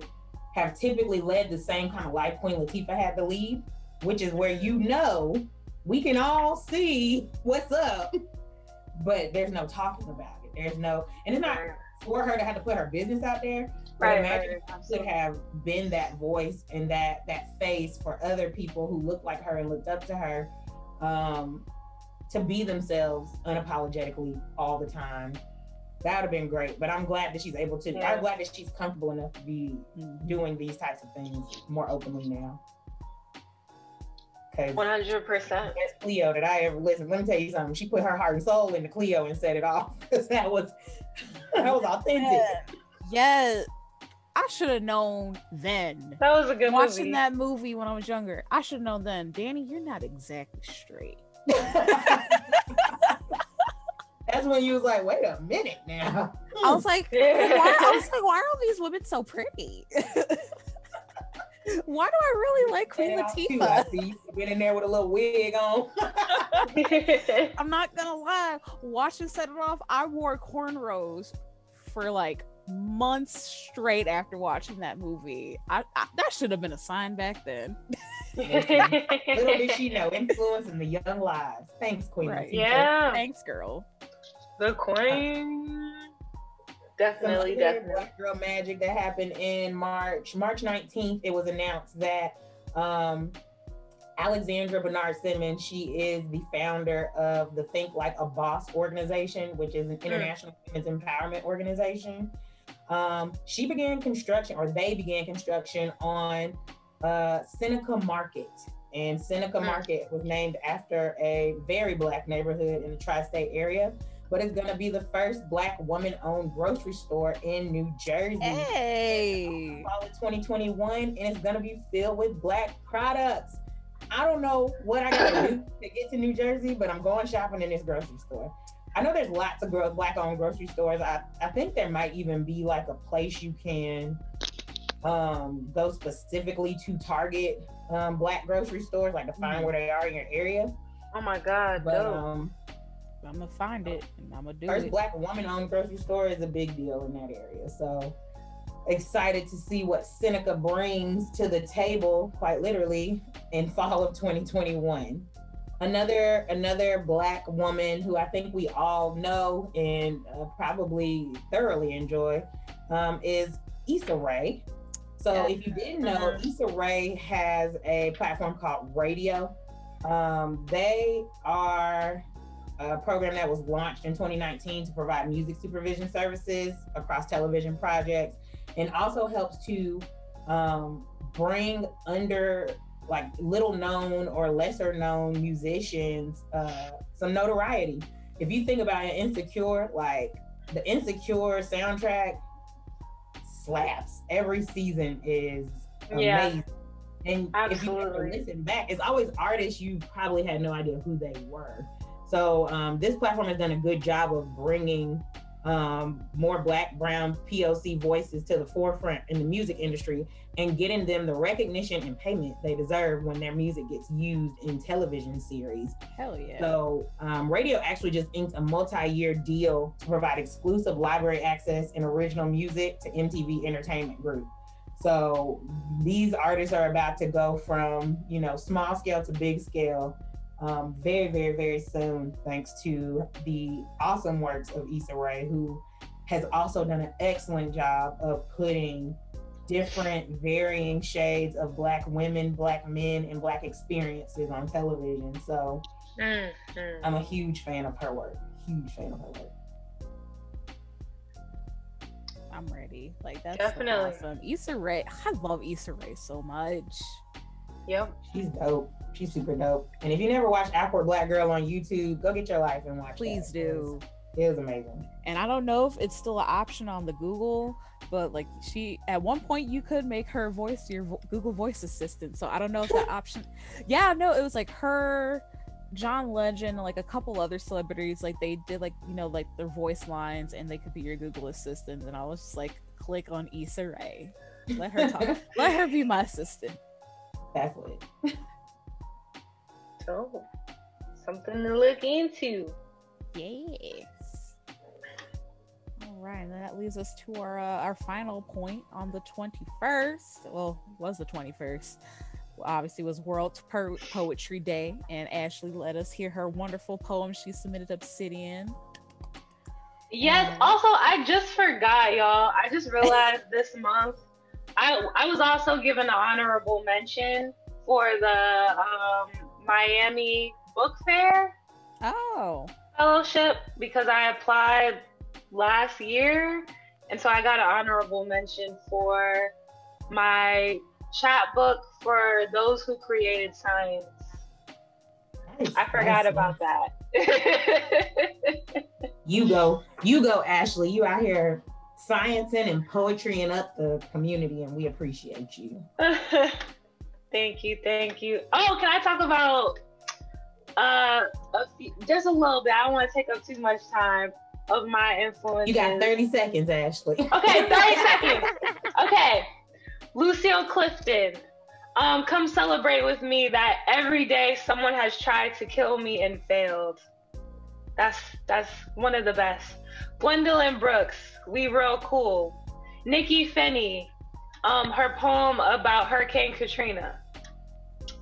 have typically led the same kind of life Queen Latifah had to lead, which is where you know we can all see what's up, but there's no talking about it. There's no, and it's not for her to have to put her business out there. Right. imagine right. she have been that voice and that that face for other people who looked like her and looked up to her, um, to be themselves unapologetically all the time. That would have been great. But I'm glad that she's able to. Yeah. I'm glad that she's comfortable enough to be mm-hmm. doing these types of things more openly now. Because One hundred percent. best Cleo that I ever listened. Let me tell you something. She put her heart and soul into Cleo and set it off because that was that was authentic. Yeah. I should have known then. That was a good movie. Watching movie. that movie when I was younger, I should have known then. Danny, you're not exactly straight. That's when you was like, wait a minute now. I was hmm. like, why, I was like, why are all these women so pretty? why do I really like Queen Set it off too, I Latifah? see you been in there with a little wig on. I'm not gonna lie. Watching Set It Off, I wore cornrows for like months straight after watching that movie. I, I that should have been a sign back then. Little did she know, influencing the young lives. Thanks, Queen. Right. Latifah. yeah. Thanks, girl. The queen. Definitely, other definitely. Black Girl Magic that happened in March. March 19th, it was announced that um, Alexandra Bernard Simmons, she is the founder of the Think Like a Boss organization, which is an international women's empowerment organization. Um, she began construction, or they began construction on uh, Seneca Market. And Seneca Mm. Market was named after a very black neighborhood in the tri state area but it's going to be the first black woman owned grocery store in New Jersey. Hey. Fall of 2021, and it's going to be filled with black products. I don't know what I got to do to get to New Jersey, but I'm going shopping in this grocery store. I know there's lots of black owned grocery stores. I, I think there might even be like a place you can um, go specifically to target um, black grocery stores, like to find Mhm. where they are in your area. Oh my god, But dope. um, I'm gonna find it and I'm gonna do first it. black woman owned grocery store is a big deal in that area. So excited to see what Seneca brings to the table, quite literally, in fall of 2021. Another another black woman who I think we all know and uh, probably thoroughly enjoy um, is Issa Rae. So Yeah. if you didn't know, Mhm. Issa Rae has a platform called Raedio. Um, they are a program that was launched in 2019 to provide music supervision services across television projects and also helps to um, bring under like little known or lesser known musicians uh, some notoriety. If you think about it, Insecure, like the Insecure soundtrack slaps. Every season is Yeah. amazing. And if you ever listen back, it's always artists you probably had no idea who they were. So um, this platform has done a good job of bringing um, more Black, Brown, POC voices to the forefront in the music industry and getting them the recognition and payment they deserve when their music gets used in television series. Hell yeah. So, um, Raedio actually just inked a multi-year deal to provide exclusive library access and original music to MTV Entertainment Group. So these artists are about to go from you know small scale to big scale, um, very very very soon, thanks to the awesome works of Issa Rae, who has also done an excellent job of putting different varying shades of black women black men and black experiences on television so Mm, mm. I'm a huge fan of her work. Huge fan of her work. I'm ready. Like that's Definitely. so awesome. Issa Rae, I love Issa Rae so much. Yep. She's dope. She's super dope. And if you never watched Awkward Black Girl on YouTube, go get your life and watch. It. Please that. do. It was amazing. And I don't know if it's still an option on the Google, but like she at one point you could make her voice your vo- Google Voice Assistant. So I don't know if that option. Yeah, no, it was like her, John Legend, like a couple other celebrities. Like they did like you know like their voice lines, and they could be your Google Assistant. And I was just like, click on Issa Rae. Let her talk. Let her be my assistant. That's it. So something to look into. Yes. All right, and that leads us to our uh, our final point on the twenty first. Well, was the twenty first. Well, obviously, it was World po- Poetry Day, and Ashley let us hear her wonderful poem she submitted Obsidian. Yes. Mm. Also, I just forgot, y'all. I just realized this month, I I was also given an honorable mention for the um, Miami Book Fair Oh, fellowship because I applied last year, and so I got an honorable mention for my chapbook for those who created science. I forgot awesome. about that. You go, you go, Ashley. You out here sciencing and poetry and up the community, and we appreciate you. thank you, thank you. Oh, can I talk about uh a few, just a little bit? I don't want to take up too much time of my influence. You got 30 seconds, Ashley. Okay, 30 seconds. Okay. Lucille Clifton. Um, come celebrate with me that every day someone has tried to kill me and failed. That's that's one of the best. Gwendolyn Brooks, we real cool. Nikky Finney, um, her poem about Hurricane Katrina.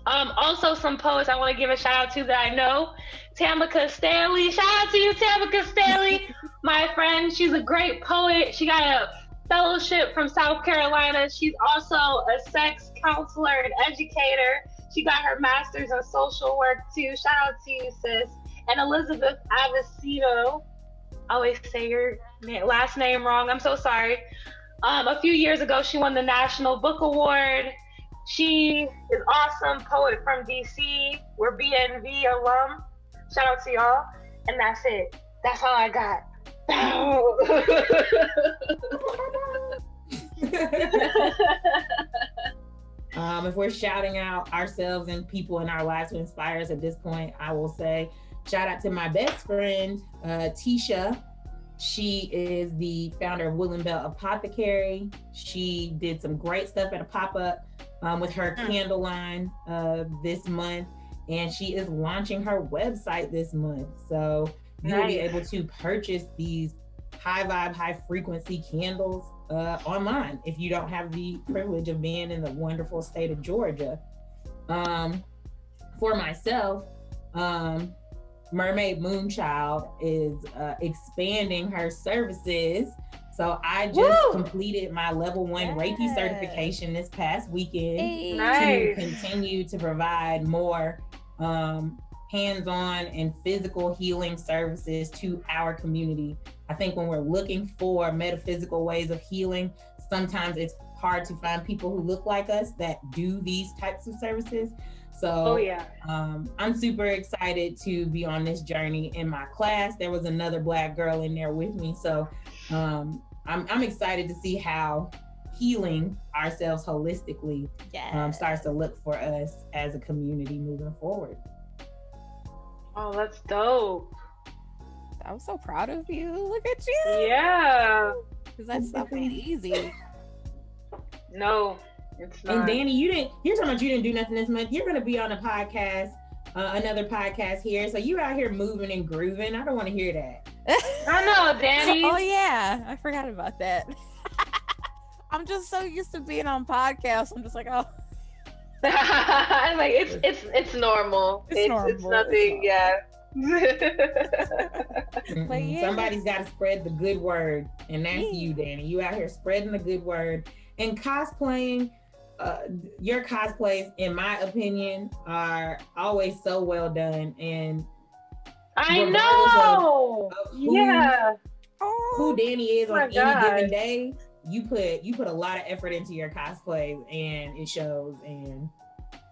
Um, also some poets I want to give a shout out to that I know. Tamika Stanley. Shout out to you, Tamika Stanley, my friend. She's a great poet. She got a fellowship from South Carolina. She's also a sex counselor and educator. She got her master's in social work too. Shout out to you, sis. And Elizabeth Avicino. I always say your last name wrong. I'm so sorry. Um, a few years ago, she won the National Book Award. She is awesome poet from DC. We're BNV alum. Shout out to y'all. And that's it. That's all I got. Um, if we're shouting out ourselves and people in our lives who inspire us at this point, I will say shout out to my best friend, uh, Tisha. She is the founder of Willen Bell Apothecary. She did some great stuff at a pop up um, with her Mm. candle line uh, this month. and she is launching her website this month. So you'll be able to purchase these high vibe, high frequency candles uh, online if you don't have the privilege of being in the wonderful state of Georgia. Um, for myself, um, Mermaid Moonchild is uh, expanding her services. So I just Woo! completed my level one yes. Reiki certification this past weekend hey. nice. to continue to provide more um, hands-on and physical healing services to our community. I think when we're looking for metaphysical ways of healing, sometimes it's hard to find people who look like us that do these types of services. So, oh yeah, um, I'm super excited to be on this journey. In my class, there was another black girl in there with me, so um, I'm I'm excited to see how healing ourselves holistically yes. um, starts to look for us as a community moving forward. Oh, that's dope. I'm so proud of you. Look at you. Yeah. Because that's not easy. No, it's not. And Danny, you didn't. You're talking about you didn't do nothing this month. You're going to be on a podcast, uh, another podcast here. So you're out here moving and grooving. I don't want to hear that. I know, Danny. oh yeah, I forgot about that. I'm just so used to being on podcasts. I'm just like, oh. I'm like it's it's it's normal. It's, it's normal. It's nothing. It's yeah. yeah. Somebody's got to spread the good word, and that's yeah. you, Danny. You out here spreading the good word and cosplaying. Uh, your cosplays, in my opinion, are always so well done, and I know, of, of who, yeah, oh, who Danny is oh on any given day, you put you put a lot of effort into your cosplays, and it shows. And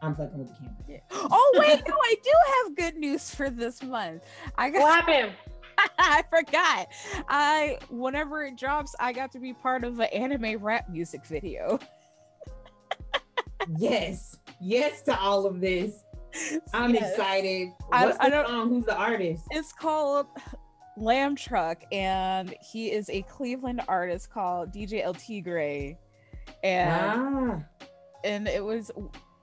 I'm fucking with the camera. Yeah. Oh wait, no, I do have good news for this month. I got what happened? I forgot. I whenever it drops, I got to be part of an anime rap music video. yes, yes to all of this. I'm yes. excited. What's I, the I song? Who's the artist? It's called Lamb Truck, and he is a Cleveland artist called DJ El Tigre, and ah. and it was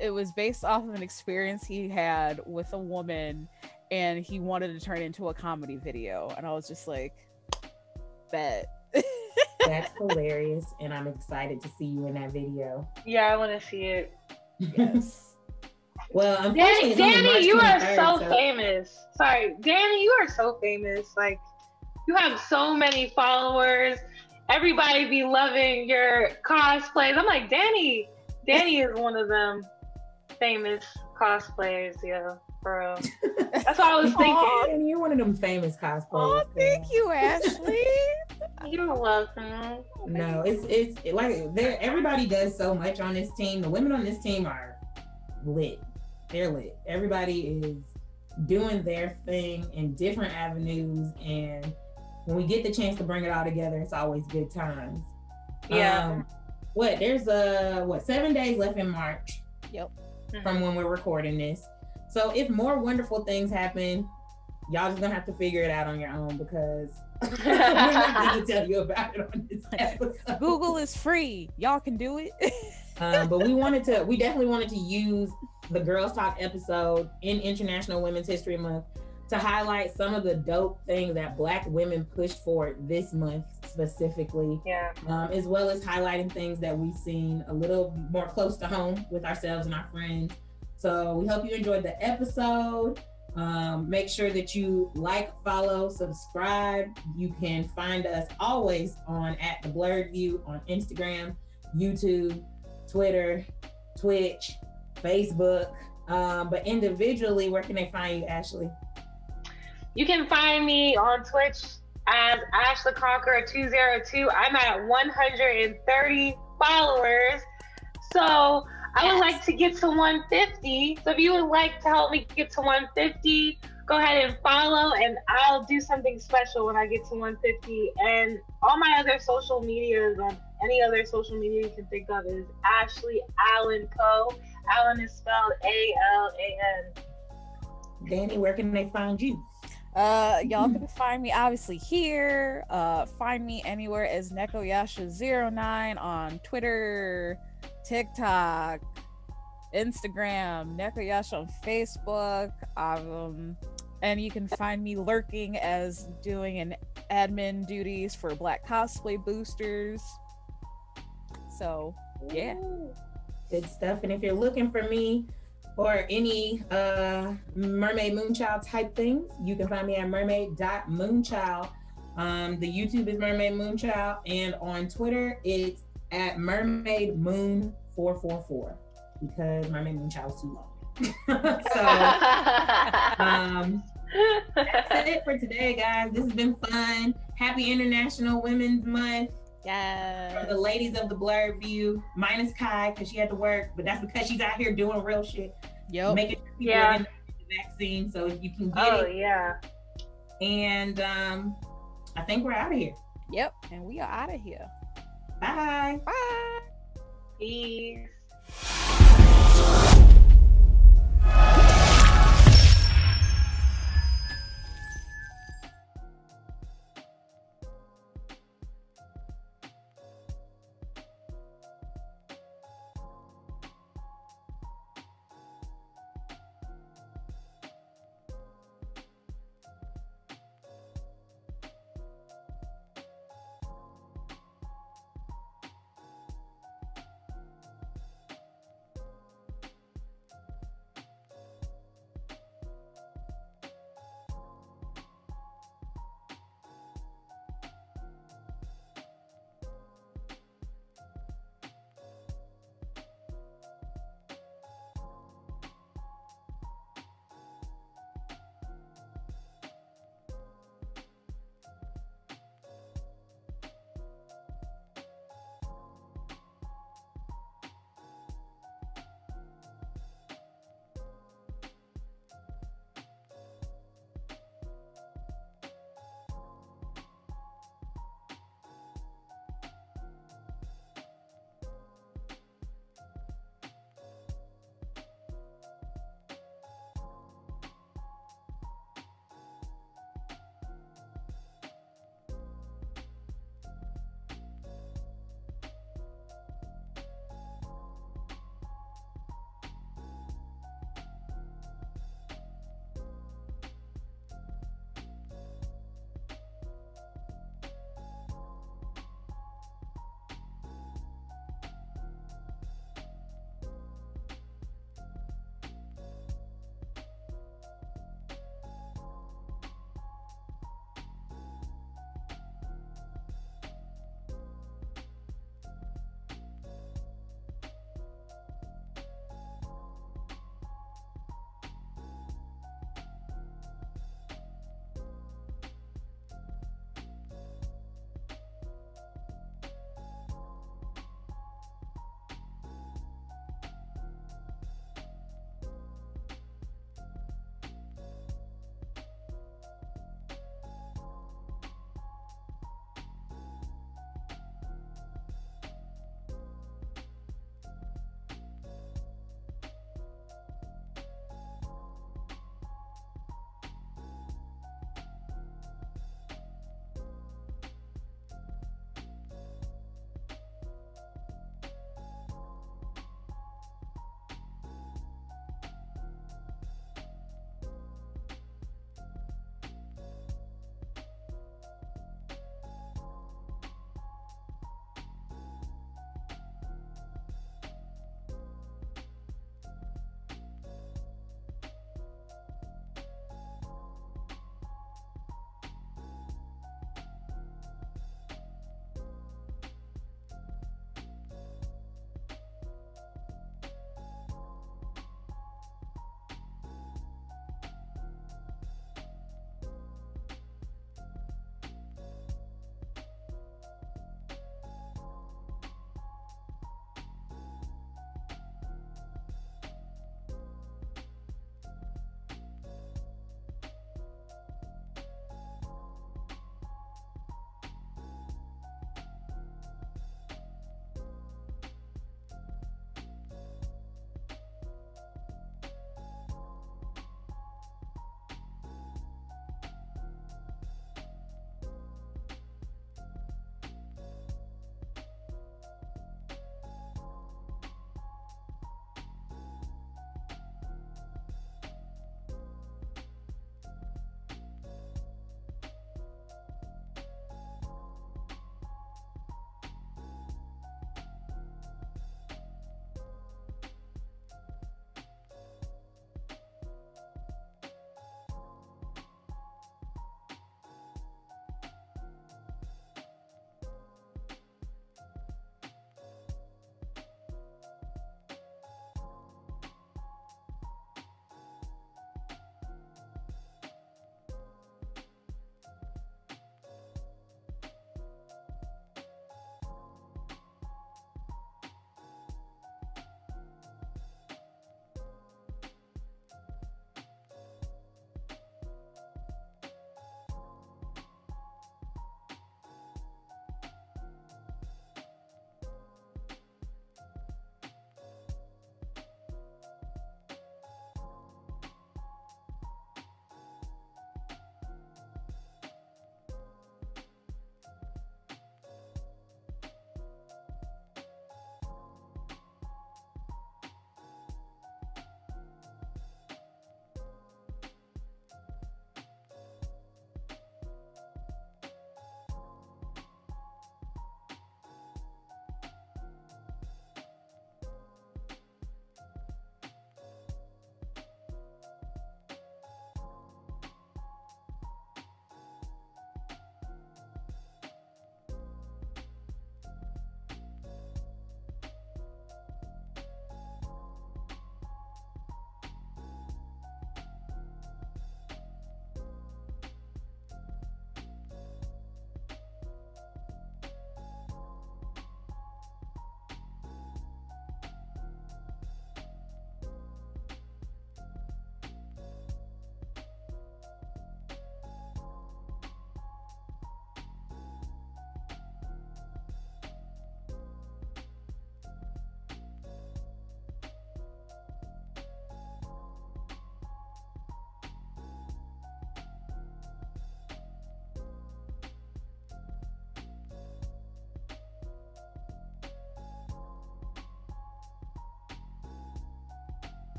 it was based off of an experience he had with a woman and he wanted to turn it into a comedy video and i was just like bet that's hilarious and i'm excited to see you in that video yeah i want to see it yes well danny, danny you are so, so famous sorry danny you are so famous like you have so many followers everybody be loving your cosplays i'm like danny danny is one of them famous cosplayers, yeah, bro. That's what I was thinking. and you're one of them famous cosplayers. Oh, thank you, Ashley. you're welcome. No, it's it's like there. Everybody does so much on this team. The women on this team are lit. They're lit. Everybody is doing their thing in different avenues, and when we get the chance to bring it all together, it's always good times. Yeah. Um, what? There's a uh, what? Seven days left in March. Yep mm-hmm. from when we're recording this. So if more wonderful things happen, y'all just gonna have to figure it out on your own because we're not gonna tell you about it on this episode. Google is free. Y'all can do it. um, but we wanted to, we definitely wanted to use the Girls Talk episode in International Women's History Month to highlight some of the dope things that Black women pushed for this month specifically. Yeah. Um, as well as highlighting things that we've seen a little more close to home with ourselves and our friends. So we hope you enjoyed the episode. Um, make sure that you like, follow, subscribe. You can find us always on at the Blurred View on Instagram, YouTube, Twitter, Twitch, Facebook. Um, but individually, where can they find you, Ashley? You can find me on Twitch as Ash the Conqueror 202. I'm at 130 followers. So I would yes. like to get to 150. So if you would like to help me get to 150, go ahead and follow and I'll do something special when I get to 150. And all my other social medias on any other social media you can think of is Ashley Allen Co. Allen is spelled A L A N. Danny, where can they find you? Uh, y'all can find me obviously here. Uh, find me anywhere as Nekoyasha09 on Twitter, TikTok, Instagram, Nekoyash on Facebook. Um, and you can find me lurking as doing an admin duties for Black Cosplay Boosters. So, yeah. Good stuff. And if you're looking for me or any uh, Mermaid Moonchild type things, you can find me at mermaid.moonchild. Um, the YouTube is Mermaid Moonchild, and on Twitter, it's at Mermaid Moon 444 because Mermaid Moonchild is too long. so um, that's it for today, guys. This has been fun. Happy International Women's Month. Yeah. For the ladies of the blurred view, minus Kai because she had to work, but that's because she's out here doing real shit. Yep. Making sure people Yeah. are getting the vaccine so you can get oh it. Oh, yeah. And um, I think we're out of here. Yep. And we are out of here. Bye. Bye. Peace.